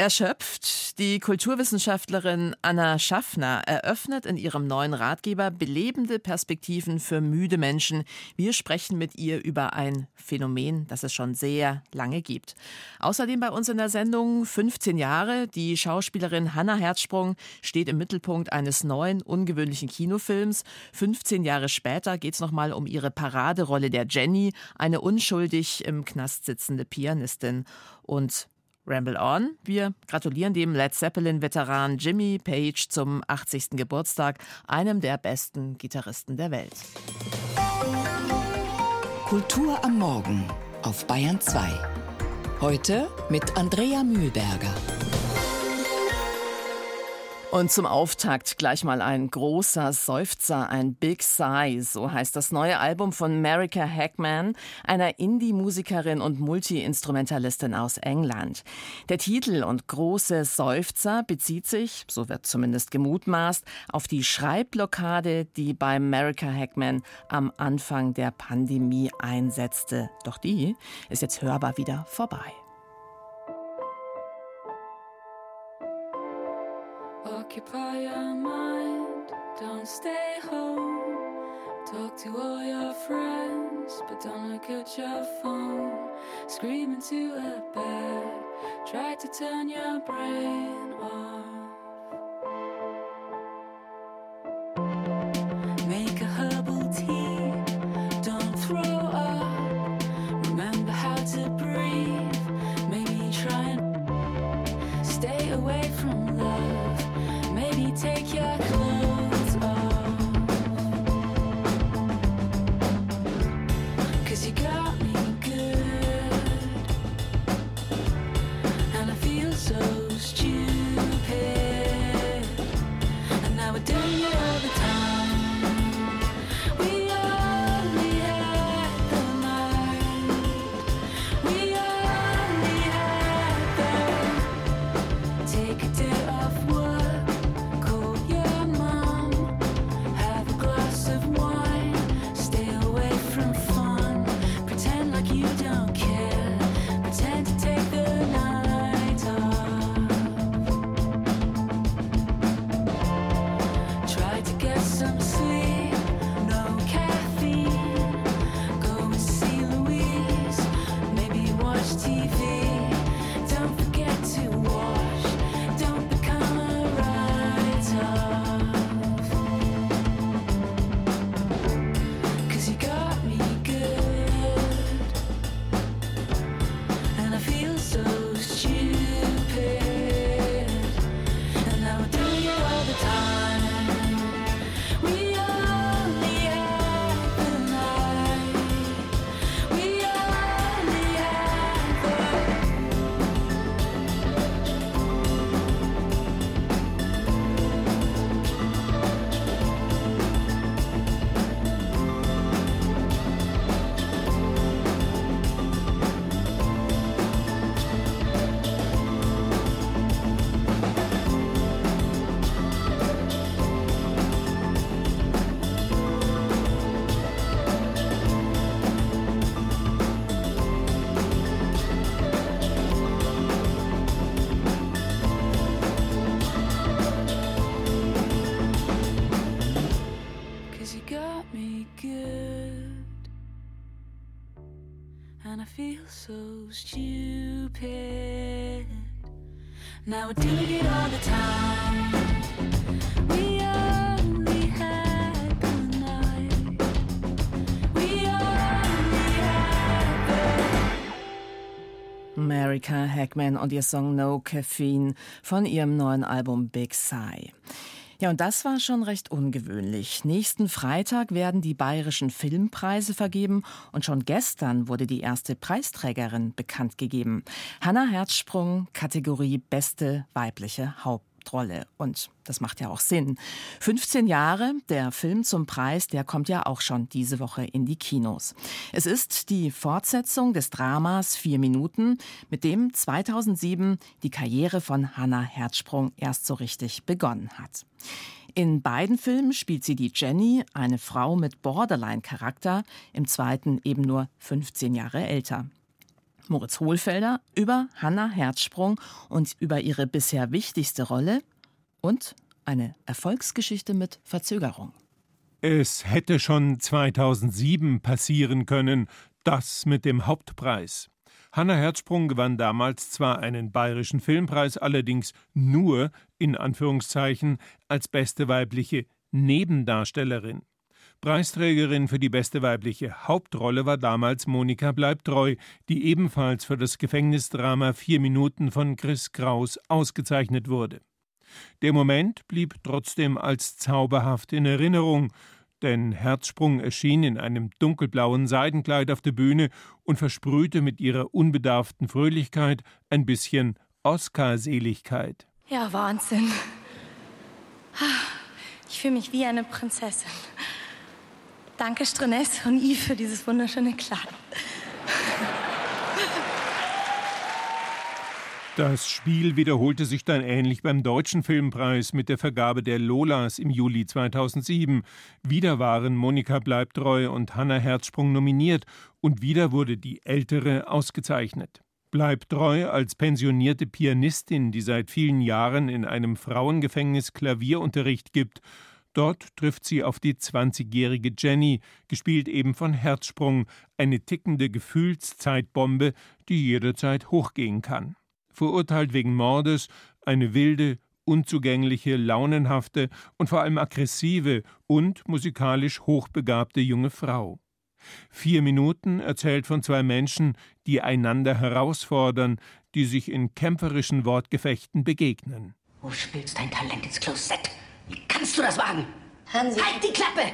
Erschöpft, die Kulturwissenschaftlerin Anna Schaffner eröffnet in ihrem neuen Ratgeber belebende Perspektiven für müde Menschen. Wir sprechen mit ihr über ein Phänomen, das es schon sehr lange gibt. Außerdem bei uns in der Sendung 15 Jahre. Die Schauspielerin Hanna Herzsprung steht im Mittelpunkt eines neuen, ungewöhnlichen Kinofilms. 15 Jahre später geht es nochmal um ihre Paraderolle der Jenny, eine unschuldig im Knast sitzende Pianistin. Und Ramble On. Wir gratulieren dem Led Zeppelin-Veteran Jimmy Page zum 80. Geburtstag, einem der besten Gitarristen der Welt. Kultur am Morgen auf Bayern 2. Heute mit Andrea Mühlberger. Und zum Auftakt gleich mal ein großer Seufzer, ein Big Sigh, so heißt das neue Album von Marika Hackman, einer Indie-Musikerin und Multi-Instrumentalistin aus England. Der Titel und große Seufzer bezieht sich, so wird zumindest gemutmaßt, auf die Schreibblockade, die bei Marika Hackman am Anfang der Pandemie einsetzte. Doch die ist jetzt hörbar wieder vorbei. Occupy your mind, don't stay home. Talk to all your friends, but don't look at your phone. Scream into a bed, try to turn your brain off. Now we're it all the time. America Hackman und ihr Song No Caffeine von ihrem neuen Album Big Sigh. Ja, und das war schon recht ungewöhnlich. Nächsten Freitag werden die bayerischen Filmpreise vergeben und schon gestern wurde die erste Preisträgerin bekannt gegeben. Hanna Herzsprung, Kategorie Beste weibliche Haupt. Hauptrolle. Und das macht ja auch Sinn. 15 Jahre, der Film zum Preis, der kommt ja auch schon diese Woche in die Kinos. Es ist die Fortsetzung des Dramas Vier Minuten, mit dem 2007 die Karriere von Hannah Herzsprung erst so richtig begonnen hat. In beiden Filmen spielt sie die Jenny, eine Frau mit Borderline-Charakter, im zweiten eben nur 15 Jahre älter. Moritz Hohlfelder, über Hanna Herzsprung und über ihre bisher wichtigste Rolle und eine Erfolgsgeschichte mit Verzögerung. Es hätte schon 2007 passieren können, das mit dem Hauptpreis. Hanna Herzsprung gewann damals zwar einen bayerischen Filmpreis, allerdings nur in Anführungszeichen als beste weibliche Nebendarstellerin. Preisträgerin für die beste weibliche Hauptrolle war damals Monika Bleibtreu, die ebenfalls für das Gefängnisdrama Vier Minuten von Chris Kraus ausgezeichnet wurde. Der Moment blieb trotzdem als zauberhaft in Erinnerung, denn Herzsprung erschien in einem dunkelblauen Seidenkleid auf der Bühne und versprühte mit ihrer unbedarften Fröhlichkeit ein bisschen Oscarseligkeit. Ja, Wahnsinn. Ich fühle mich wie eine Prinzessin. Danke, Strenes und Yves, für dieses wunderschöne Kleid. Das Spiel wiederholte sich dann ähnlich beim Deutschen Filmpreis mit der Vergabe der Lolas im Juli 2007. Wieder waren Monika Bleibtreu und Hanna Herzsprung nominiert und wieder wurde die Ältere ausgezeichnet. Bleibtreu als pensionierte Pianistin, die seit vielen Jahren in einem Frauengefängnis Klavierunterricht gibt, Dort trifft sie auf die 20-jährige Jenny, gespielt eben von Herzsprung, eine tickende Gefühlszeitbombe, die jederzeit hochgehen kann. Verurteilt wegen Mordes, eine wilde, unzugängliche, launenhafte und vor allem aggressive und musikalisch hochbegabte junge Frau. Vier Minuten erzählt von zwei Menschen, die einander herausfordern, die sich in kämpferischen Wortgefechten begegnen. Wo spielst dein Talent ins Klosett? Wie kannst du das wagen? Hansi. Halt die Klappe!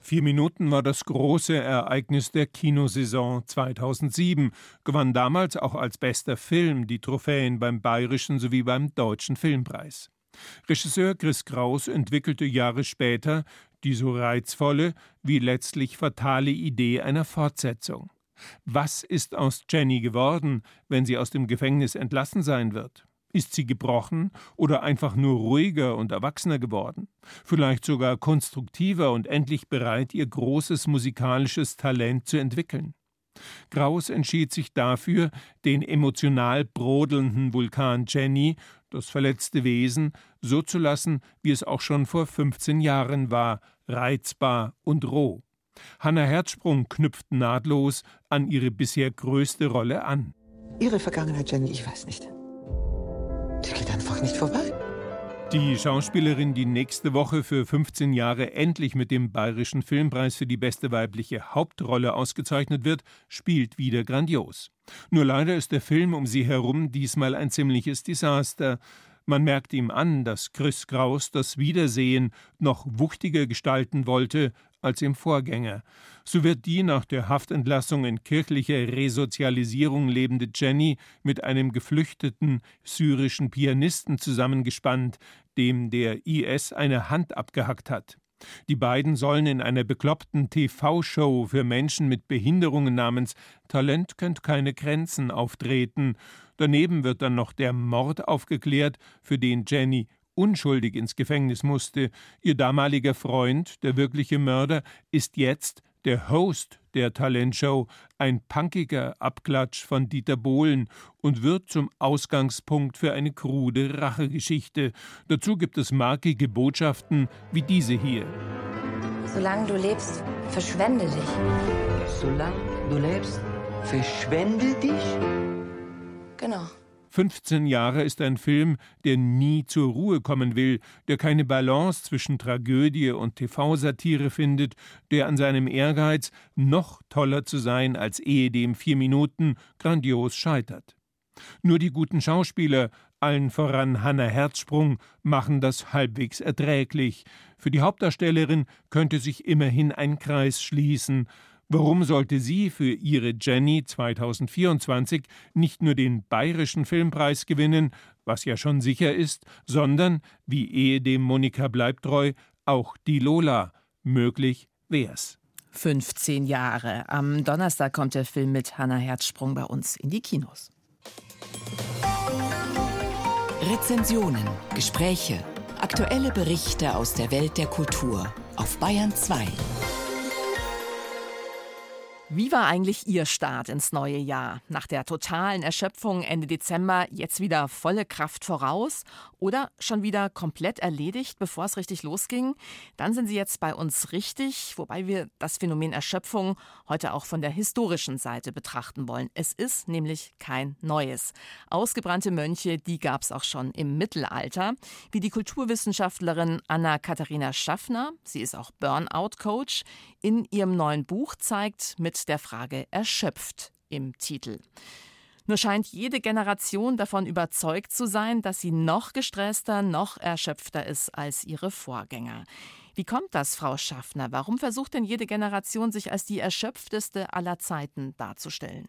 Vier Minuten war das große Ereignis der Kinosaison 2007, gewann damals auch als bester Film die Trophäen beim Bayerischen sowie beim Deutschen Filmpreis. Regisseur Chris Kraus entwickelte Jahre später die so reizvolle wie letztlich fatale Idee einer Fortsetzung. Was ist aus Jenny geworden, wenn sie aus dem Gefängnis entlassen sein wird? Ist sie gebrochen oder einfach nur ruhiger und erwachsener geworden? Vielleicht sogar konstruktiver und endlich bereit, ihr großes musikalisches Talent zu entwickeln? Kraus entschied sich dafür, den emotional brodelnden Vulkan Jenny, das verletzte Wesen, so zu lassen, wie es auch schon vor 15 Jahren war, reizbar und roh. Hanna Herzsprung knüpft nahtlos an ihre bisher größte Rolle an. Ihre Vergangenheit, Jenny, ich weiß nicht. Die geht einfach nicht vorbei. Die Schauspielerin, die nächste Woche für 15 Jahre endlich mit dem Bayerischen Filmpreis für die beste weibliche Hauptrolle ausgezeichnet wird, spielt wieder grandios. Nur leider ist der Film um sie herum diesmal ein ziemliches Desaster. Man merkt ihm an, dass Chris Kraus das Wiedersehen noch wuchtiger gestalten wollte als im Vorgänger. So wird die nach der Haftentlassung in kirchlicher Resozialisierung lebende Jenny mit einem geflüchteten syrischen Pianisten zusammengespannt, dem der IS eine Hand abgehackt hat. Die beiden sollen in einer bekloppten TV-Show für Menschen mit Behinderungen namens Talent kennt keine Grenzen auftreten. Daneben wird dann noch der Mord aufgeklärt, für den Jenny unschuldig ins Gefängnis musste. Ihr damaliger Freund, der wirkliche Mörder, ist jetzt der Host der Talentshow, ein punkiger Abklatsch von Dieter Bohlen und wird zum Ausgangspunkt für eine krude Rachegeschichte. Dazu gibt es markige Botschaften wie diese hier. Solange du lebst, verschwende dich. Solange du lebst, verschwende dich? Genau. 15 Jahre ist ein Film, der nie zur Ruhe kommen will, der keine Balance zwischen Tragödie und TV-Satire findet, der an seinem Ehrgeiz, noch toller zu sein als ehedem vier Minuten, grandios scheitert. Nur die guten Schauspieler, allen voran Hanna Herzsprung, machen das halbwegs erträglich. Für die Hauptdarstellerin könnte sich immerhin ein Kreis schließen. Warum sollte sie für ihre Jenny 2024 nicht nur den Bayerischen Filmpreis gewinnen, was ja schon sicher ist, sondern, wie ehedem Monika Bleibtreu, auch die Lola? Möglich wär's. 15 Jahre. Am Donnerstag kommt der Film mit Hannah Herzsprung bei uns in die Kinos. Rezensionen, Gespräche, aktuelle Berichte aus der Welt der Kultur auf Bayern 2. Wie war eigentlich Ihr Start ins neue Jahr? Nach der totalen Erschöpfung Ende Dezember jetzt wieder volle Kraft voraus oder schon wieder komplett erledigt, bevor es richtig losging? Dann sind Sie jetzt bei uns richtig, wobei wir das Phänomen Erschöpfung heute auch von der historischen Seite betrachten wollen. Es ist nämlich kein neues. Ausgebrannte Mönche, die gab es auch schon im Mittelalter, wie die Kulturwissenschaftlerin Anna-Katharina Schaffner, sie ist auch Burnout-Coach, in ihrem neuen Buch zeigt mit der Frage erschöpft im Titel. Nur scheint jede Generation davon überzeugt zu sein, dass sie noch gestresster, noch erschöpfter ist als ihre Vorgänger. Wie kommt das, Frau Schaffner? Warum versucht denn jede Generation, sich als die erschöpfteste aller Zeiten darzustellen?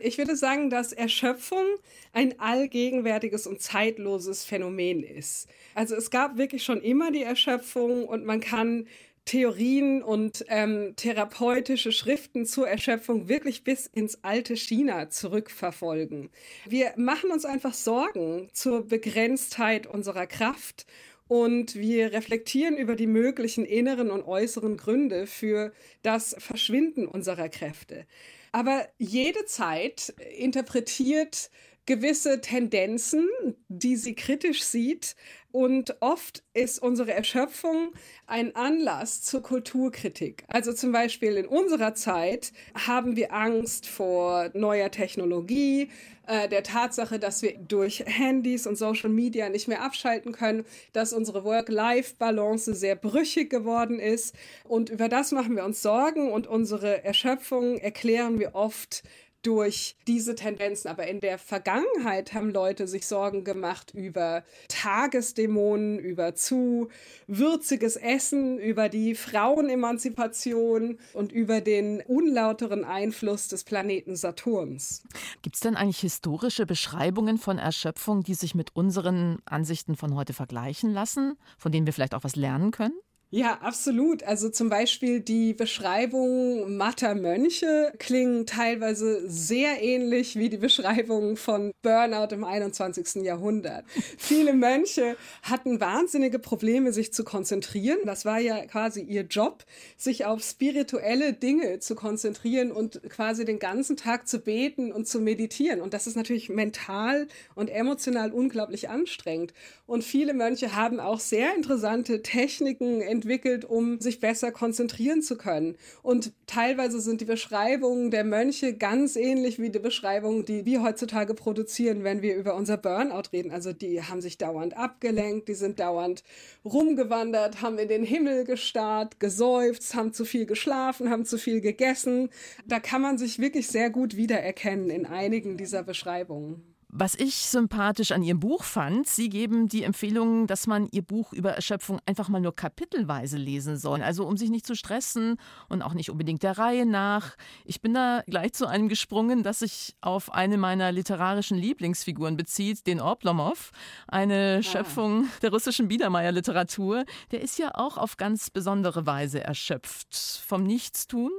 Ich würde sagen, dass Erschöpfung ein allgegenwärtiges und zeitloses Phänomen ist. Also es gab wirklich schon immer die Erschöpfung und man kann Theorien und ähm, therapeutische Schriften zur Erschöpfung wirklich bis ins alte China zurückverfolgen. Wir machen uns einfach Sorgen zur Begrenztheit unserer Kraft und wir reflektieren über die möglichen inneren und äußeren Gründe für das Verschwinden unserer Kräfte. Aber jede Zeit interpretiert gewisse Tendenzen, die sie kritisch sieht. Und oft ist unsere Erschöpfung ein Anlass zur Kulturkritik. Also zum Beispiel in unserer Zeit haben wir Angst vor neuer Technologie, äh, der Tatsache, dass wir durch Handys und Social Media nicht mehr abschalten können, dass unsere Work-Life-Balance sehr brüchig geworden ist. Und über das machen wir uns Sorgen und unsere Erschöpfung erklären wir oft durch diese Tendenzen. Aber in der Vergangenheit haben Leute sich Sorgen gemacht über Tagesdämonen, über zu würziges Essen, über die Frauenemanzipation und über den unlauteren Einfluss des Planeten Saturns. Gibt es denn eigentlich historische Beschreibungen von Erschöpfung, die sich mit unseren Ansichten von heute vergleichen lassen, von denen wir vielleicht auch was lernen können? Ja, absolut. Also zum Beispiel die Beschreibung matter Mönche klingen teilweise sehr ähnlich wie die Beschreibung von Burnout im 21. Jahrhundert. Viele Mönche hatten wahnsinnige Probleme, sich zu konzentrieren. Das war ja quasi ihr Job, sich auf spirituelle Dinge zu konzentrieren und quasi den ganzen Tag zu beten und zu meditieren. Und das ist natürlich mental und emotional unglaublich anstrengend. Und viele Mönche haben auch sehr interessante Techniken entwickelt, um sich besser konzentrieren zu können. Und teilweise sind die Beschreibungen der Mönche ganz ähnlich wie die Beschreibungen, die wir heutzutage produzieren, wenn wir über unser Burnout reden. Also die haben sich dauernd abgelenkt, die sind dauernd rumgewandert, haben in den Himmel gestarrt, gesäuft, haben zu viel geschlafen, haben zu viel gegessen. Da kann man sich wirklich sehr gut wiedererkennen in einigen dieser Beschreibungen. Was ich sympathisch an Ihrem Buch fand, Sie geben die Empfehlung, dass man Ihr Buch über Erschöpfung einfach mal nur kapitelweise lesen soll. Also um sich nicht zu stressen und auch nicht unbedingt der Reihe nach. Ich bin da gleich zu einem gesprungen, das sich auf eine meiner literarischen Lieblingsfiguren bezieht, den Oblomov, eine ah. Schöpfung der russischen Biedermeier-Literatur. Der ist ja auch auf ganz besondere Weise erschöpft. Vom Nichtstun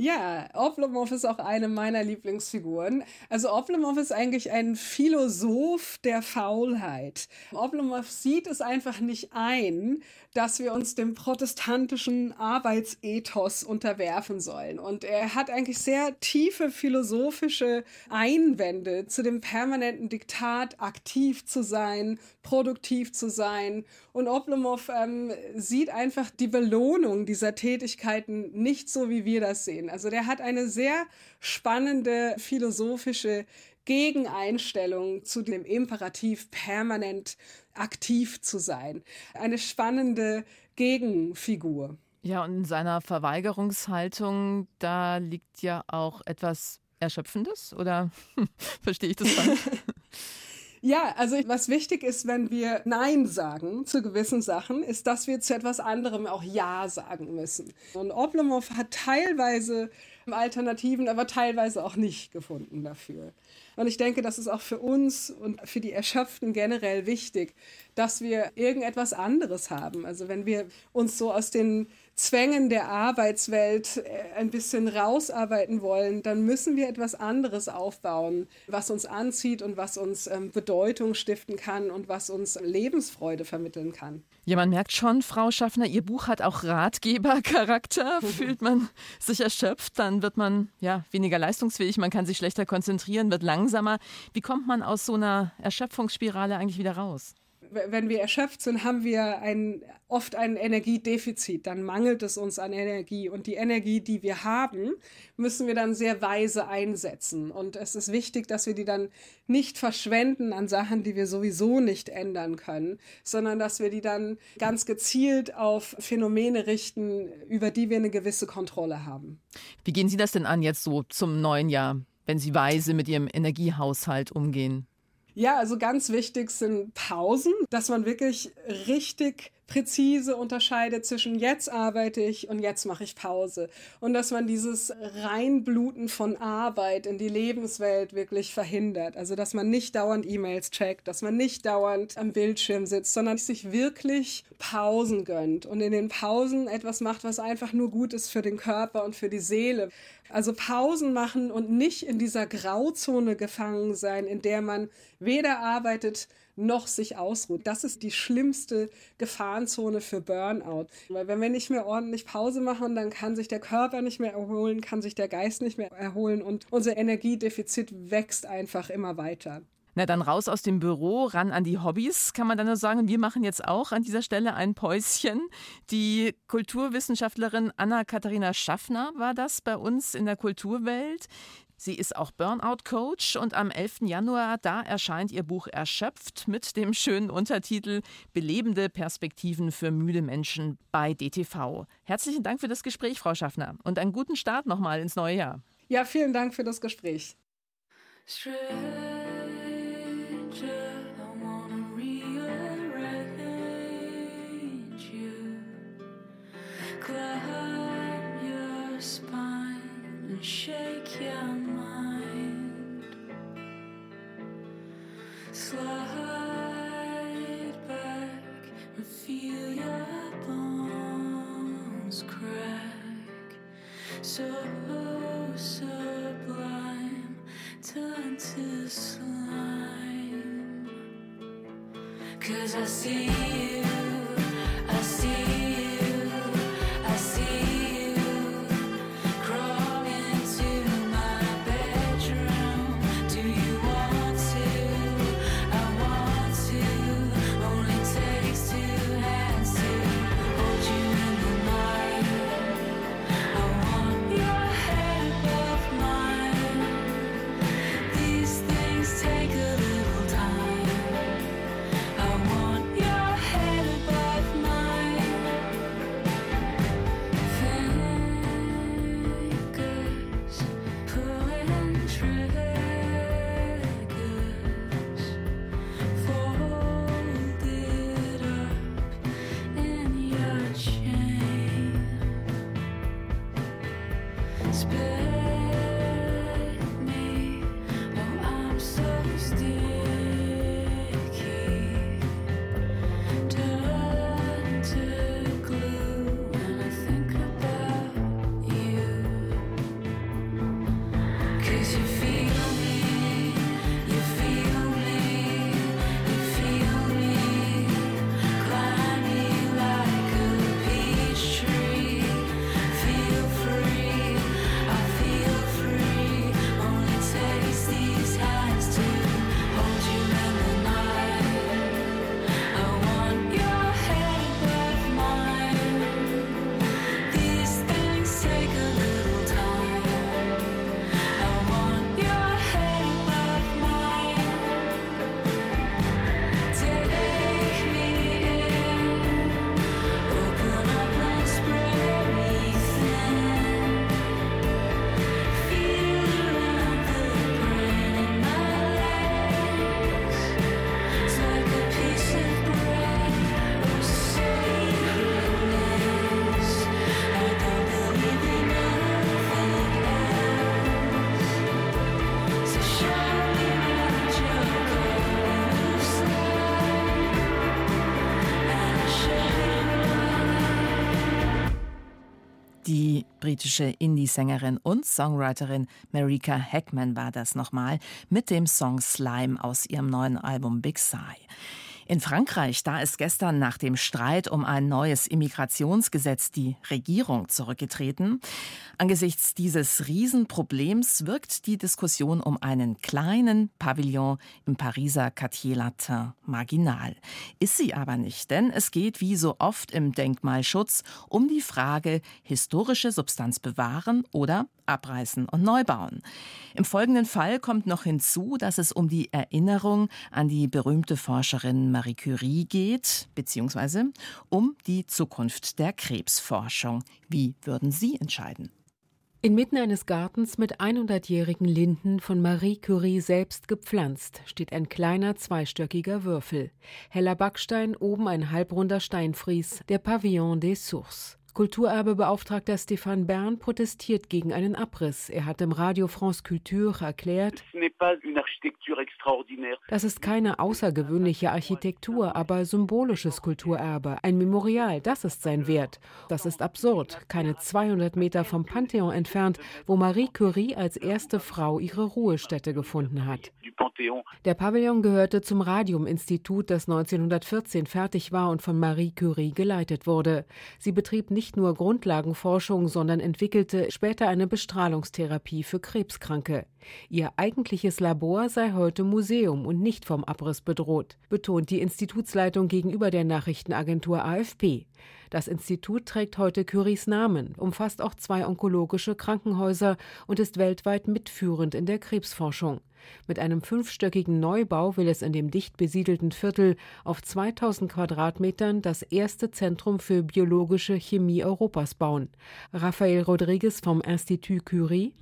ja, Oblomov ist auch eine meiner Lieblingsfiguren. Also Oblomov ist eigentlich ein Philosoph der Faulheit. Oblomov sieht es einfach nicht ein, dass wir uns dem protestantischen Arbeitsethos unterwerfen sollen. Und er hat eigentlich sehr tiefe philosophische Einwände zu dem permanenten Diktat, aktiv zu sein, produktiv zu sein. Und Oblomov ähm, sieht einfach die Belohnung dieser Tätigkeiten nicht so, wie wir das sehen. Also der hat eine sehr spannende philosophische Gegeneinstellung zu dem Imperativ, permanent aktiv zu sein. Eine spannende Gegenfigur. Ja, und in seiner Verweigerungshaltung, da liegt ja auch etwas Erschöpfendes, oder verstehe ich das falsch? Ja, also was wichtig ist, wenn wir Nein sagen zu gewissen Sachen, ist, dass wir zu etwas anderem auch Ja sagen müssen. Und Oblomov hat teilweise Alternativen, aber teilweise auch nicht gefunden dafür. Und ich denke, das ist auch für uns und für die Erschöpften generell wichtig, dass wir irgendetwas anderes haben. Also wenn wir uns so aus den Zwängen der Arbeitswelt äh, ein bisschen rausarbeiten wollen, dann müssen wir etwas anderes aufbauen, was uns anzieht und was uns ähm, Bedeutung stiften kann und was uns Lebensfreude vermitteln kann. Ja, man merkt schon, Frau Schaffner, Ihr Buch hat auch Ratgebercharakter. Fühlt man sich erschöpft, dann wird man ja weniger leistungsfähig, man kann sich schlechter konzentrieren, wird langsamer. Wie kommt man aus so einer Erschöpfungsspirale eigentlich wieder raus? Wenn wir erschöpft sind, haben wir ein, oft ein Energiedefizit. Dann mangelt es uns an Energie. Und die Energie, die wir haben, müssen wir dann sehr weise einsetzen. Und es ist wichtig, dass wir die dann nicht verschwenden an Sachen, die wir sowieso nicht ändern können, sondern dass wir die dann ganz gezielt auf Phänomene richten, über die wir eine gewisse Kontrolle haben. Wie gehen Sie das denn an jetzt so zum neuen Jahr, wenn Sie weise mit Ihrem Energiehaushalt umgehen? Ja, also ganz wichtig sind Pausen, dass man wirklich richtig präzise unterscheidet zwischen jetzt arbeite ich und jetzt mache ich Pause. Und dass man dieses Reinbluten von Arbeit in die Lebenswelt wirklich verhindert. Also dass man nicht dauernd E-Mails checkt, dass man nicht dauernd am Bildschirm sitzt, sondern sich wirklich Pausen gönnt und in den Pausen etwas macht, was einfach nur gut ist für den Körper und für die Seele. Also Pausen machen und nicht in dieser Grauzone gefangen sein, in der man weder arbeitet noch sich ausruht. Das ist die schlimmste Gefahrenzone für Burnout. Weil wenn wir nicht mehr ordentlich Pause machen, dann kann sich der Körper nicht mehr erholen, kann sich der Geist nicht mehr erholen und unser Energiedefizit wächst einfach immer weiter. Na dann raus aus dem Büro, ran an die Hobbys, kann man dann nur sagen. Wir machen jetzt auch an dieser Stelle ein Päuschen. Die Kulturwissenschaftlerin Anna-Katharina Schaffner war das bei uns in der Kulturwelt. Sie ist auch Burnout-Coach und am 11. Januar, da erscheint ihr Buch Erschöpft mit dem schönen Untertitel Belebende Perspektiven für müde Menschen bei DTV. Herzlichen Dank für das Gespräch, Frau Schaffner, und einen guten Start nochmal ins neue Jahr. Ja, vielen Dank für das Gespräch. shake your Cause I see you, britische Indie-Sängerin und Songwriterin Marika Heckman war das nochmal mit dem Song Slime aus ihrem neuen Album Big Sigh. In Frankreich, da ist gestern nach dem Streit um ein neues Immigrationsgesetz die Regierung zurückgetreten. Angesichts dieses Riesenproblems wirkt die Diskussion um einen kleinen Pavillon im Pariser Quartier Latin marginal. Ist sie aber nicht, denn es geht wie so oft im Denkmalschutz um die Frage, historische Substanz bewahren oder abreißen und neu bauen. Im folgenden Fall kommt noch hinzu, dass es um die Erinnerung an die berühmte Forscherin Marie Curie geht, beziehungsweise um die Zukunft der Krebsforschung. Wie würden Sie entscheiden? Inmitten eines Gartens mit 100-jährigen Linden von Marie Curie selbst gepflanzt, steht ein kleiner zweistöckiger Würfel. Heller Backstein, oben ein halbrunder Steinfries, der Pavillon des Sources. Kulturerbebeauftragter Stefan Bern protestiert gegen einen Abriss. Er hat im Radio France Culture erklärt, das ist keine außergewöhnliche Architektur, aber symbolisches Kulturerbe, ein Memorial, das ist sein Wert. Das ist absurd, keine 200 Meter vom Pantheon entfernt, wo Marie Curie als erste Frau ihre Ruhestätte gefunden hat. Der Pavillon gehörte zum Radium-Institut, das 1914 fertig war und von Marie Curie geleitet wurde. Sie betrieb nicht nur Grundlagenforschung, sondern entwickelte später eine Bestrahlungstherapie für Krebskranke. Ihr eigentliches Labor sei heute Museum und nicht vom Abriss bedroht, betont die Institutsleitung gegenüber der Nachrichtenagentur AFP. Das Institut trägt heute Curies Namen, umfasst auch zwei onkologische Krankenhäuser und ist weltweit mitführend in der Krebsforschung. Mit einem fünfstöckigen Neubau will es in dem dicht besiedelten Viertel auf 2000 Quadratmetern das erste Zentrum für biologische Chemie Europas bauen. Raphael Rodriguez vom Institut Curie.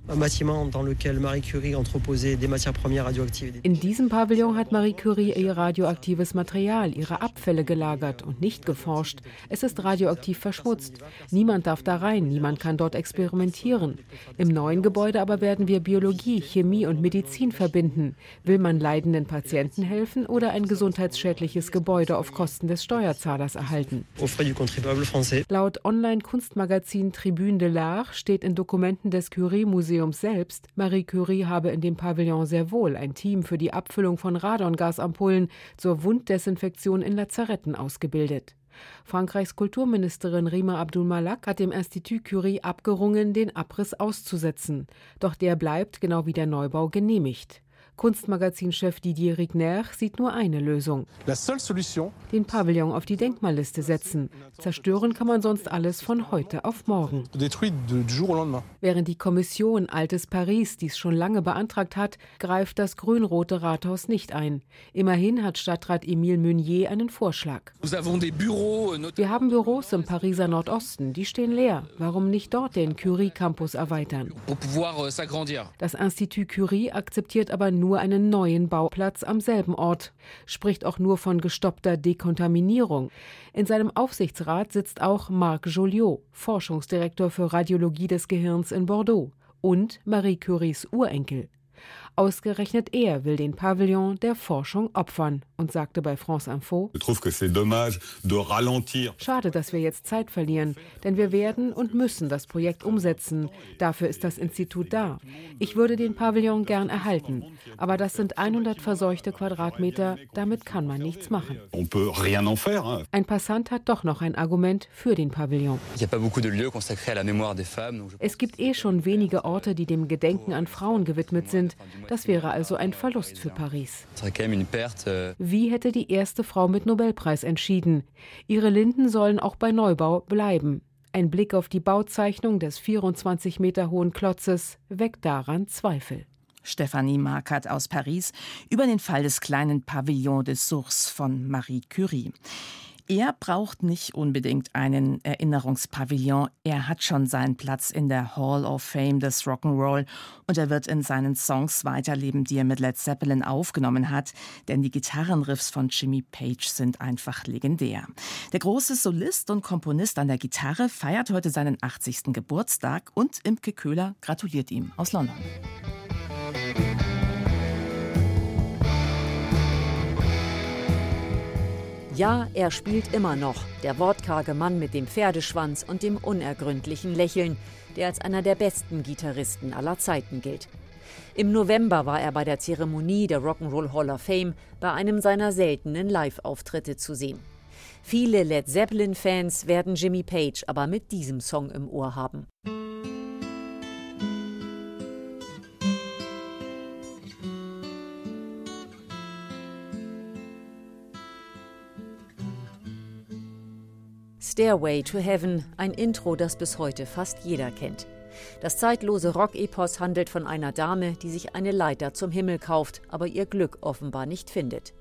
In diesem Pavillon hat Marie Curie ihr radioaktives Material, ihre Abfälle gelagert und nicht geforscht. Es ist radioaktiv verschmutzt. Niemand darf da rein, niemand kann dort experimentieren. Im neuen Gebäude aber werden wir Biologie, Chemie und Medizin verbinden verbinden. Will man leidenden Patienten helfen oder ein gesundheitsschädliches Gebäude auf Kosten des Steuerzahlers erhalten? Laut Online-Kunstmagazin Tribune de l'Art steht in Dokumenten des Curie-Museums selbst, Marie Curie habe in dem Pavillon sehr wohl ein Team für die Abfüllung von Radongasampullen zur Wunddesinfektion in Lazaretten ausgebildet. Frankreichs Kulturministerin Rima Abdul Malak hat dem Institut Curie abgerungen, den Abriss auszusetzen. Doch der bleibt, genau wie der Neubau, genehmigt. Kunstmagazinchef Didier Rigner sieht nur eine Lösung. Den Pavillon auf die Denkmalliste setzen. Zerstören kann man sonst alles von heute auf morgen. Während die Kommission Altes Paris dies schon lange beantragt hat, greift das grün-rote Rathaus nicht ein. Immerhin hat Stadtrat Emile Meunier einen Vorschlag. Wir haben Büros im Pariser Nordosten, die stehen leer. Warum nicht dort den Curie-Campus erweitern? Das Institut Curie akzeptiert aber nur nur einen neuen Bauplatz am selben Ort, spricht auch nur von gestoppter Dekontaminierung. In seinem Aufsichtsrat sitzt auch Marc Joliot, Forschungsdirektor für Radiologie des Gehirns in Bordeaux, und Marie Curies Urenkel. Ausgerechnet er will den Pavillon der Forschung opfern und sagte bei France Info: Schade, dass wir jetzt Zeit verlieren, denn wir werden und müssen das Projekt umsetzen. Dafür ist das Institut da. Ich würde den Pavillon gern erhalten, aber das sind 100 verseuchte Quadratmeter, damit kann man nichts machen. Ein Passant hat doch noch ein Argument für den Pavillon. Es gibt eh schon wenige Orte, die dem Gedenken an Frauen gewidmet sind. Das wäre also ein Verlust für Paris. Euh, Wie hätte die erste Frau mit Nobelpreis entschieden? Ihre Linden sollen auch bei Neubau bleiben. Ein Blick auf die Bauzeichnung des 24 Meter hohen Klotzes weckt daran Zweifel. Stephanie Markert aus Paris über den Fall des kleinen Pavillon des Sources von Marie Curie. Er braucht nicht unbedingt einen Erinnerungspavillon. Er hat schon seinen Platz in der Hall of Fame des Rock'n'Roll und er wird in seinen Songs weiterleben, die er mit Led Zeppelin aufgenommen hat, denn die Gitarrenriffs von Jimmy Page sind einfach legendär. Der große Solist und Komponist an der Gitarre feiert heute seinen 80. Geburtstag und Imke Köhler gratuliert ihm aus London. Ja, er spielt immer noch, der wortkarge Mann mit dem Pferdeschwanz und dem unergründlichen Lächeln, der als einer der besten Gitarristen aller Zeiten gilt. Im November war er bei der Zeremonie der Rock'n'Roll Hall of Fame bei einem seiner seltenen Live-Auftritte zu sehen. Viele Led Zeppelin-Fans werden Jimmy Page aber mit diesem Song im Ohr haben. Stairway to Heaven, ein Intro, das bis heute fast jeder kennt. Das zeitlose Rock-Epos handelt von einer Dame, die sich eine Leiter zum Himmel kauft, aber ihr Glück offenbar nicht findet.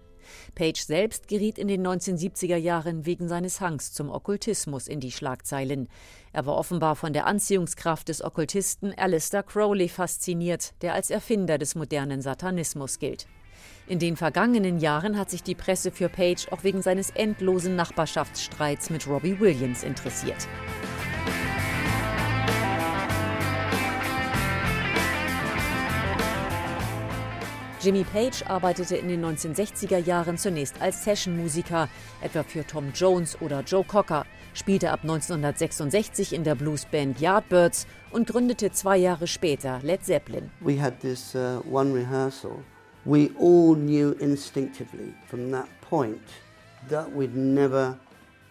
Page selbst geriet in den 1970er Jahren wegen seines Hangs zum Okkultismus in die Schlagzeilen. Er war offenbar von der Anziehungskraft des Okkultisten Alistair Crowley fasziniert, der als Erfinder des modernen Satanismus gilt. In den vergangenen Jahren hat sich die Presse für Page auch wegen seines endlosen Nachbarschaftsstreits mit Robbie Williams interessiert. Jimmy Page arbeitete in den 1960er Jahren zunächst als Sessionmusiker, etwa für Tom Jones oder Joe Cocker, spielte ab 1966 in der Bluesband Yardbirds und gründete zwei Jahre später Led Zeppelin. We had this uh, one rehearsal we all knew instinctively from that point that we'd never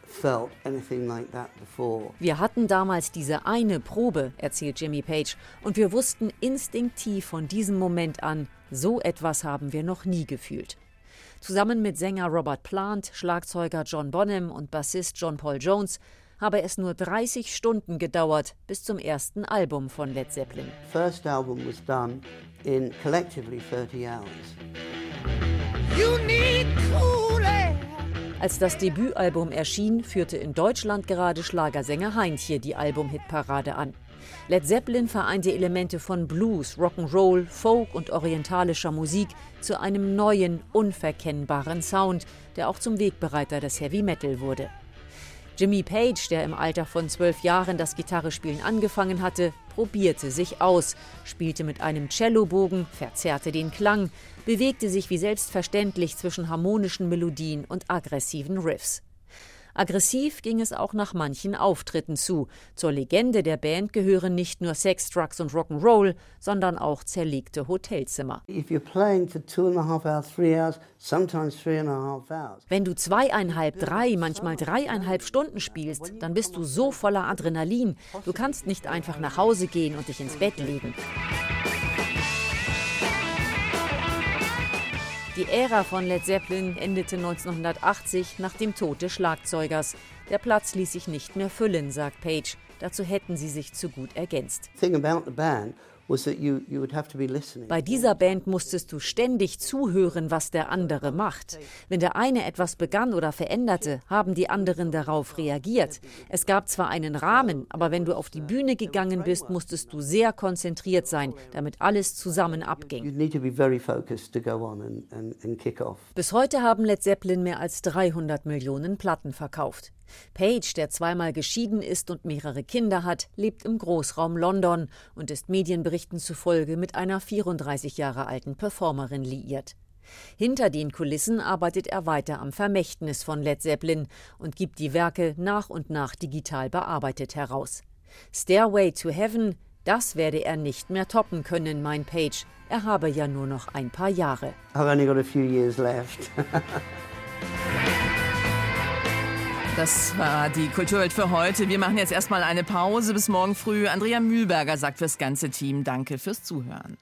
felt anything like that before. Wir hatten damals diese eine Probe, erzählt Jimmy Page, und wir wussten instinktiv von diesem Moment an, so etwas haben wir noch nie gefühlt. Zusammen mit Sänger Robert Plant, Schlagzeuger John Bonham und Bassist John Paul Jones habe es nur 30 Stunden gedauert bis zum ersten Album von Led Zeppelin. First album was done in collectively 30 hours. Als das Debütalbum erschien, führte in Deutschland gerade Schlagersänger Heintje die Album-Hitparade an. Led Zeppelin vereinte Elemente von Blues, Rock'n'Roll, Folk und orientalischer Musik zu einem neuen, unverkennbaren Sound, der auch zum Wegbereiter des Heavy Metal wurde. Jimmy Page, der im Alter von zwölf Jahren das Gitarrespielen angefangen hatte, probierte sich aus, spielte mit einem Cellobogen, verzerrte den Klang, bewegte sich wie selbstverständlich zwischen harmonischen Melodien und aggressiven Riffs. Aggressiv ging es auch nach manchen Auftritten zu. Zur Legende der Band gehören nicht nur Sex, Drugs und Rock'n'Roll, sondern auch zerlegte Hotelzimmer. Wenn du zweieinhalb, drei, manchmal dreieinhalb Stunden spielst, dann bist du so voller Adrenalin. Du kannst nicht einfach nach Hause gehen und dich ins Bett legen. Die Ära von Led Zeppelin endete 1980 nach dem Tod des Schlagzeugers. Der Platz ließ sich nicht mehr füllen, sagt Page. Dazu hätten sie sich zu gut ergänzt. Thing about the band bei dieser Band musstest du ständig zuhören, was der andere macht. Wenn der eine etwas begann oder veränderte, haben die anderen darauf reagiert. Es gab zwar einen Rahmen, aber wenn du auf die Bühne gegangen bist, musstest du sehr konzentriert sein, damit alles zusammen abging. Bis heute haben Led Zeppelin mehr als 300 Millionen Platten verkauft. Page, der zweimal geschieden ist und mehrere Kinder hat, lebt im Großraum London und ist Medienberichten zufolge mit einer 34 Jahre alten Performerin liiert. Hinter den Kulissen arbeitet er weiter am Vermächtnis von Led Zeppelin und gibt die Werke nach und nach digital bearbeitet heraus. Stairway to Heaven, das werde er nicht mehr toppen können, meint Page. Er habe ja nur noch ein paar Jahre. I've only got a few years left. Das war die Kulturwelt für heute. Wir machen jetzt erstmal eine Pause bis morgen früh. Andrea Mühlberger sagt fürs ganze Team Danke fürs Zuhören.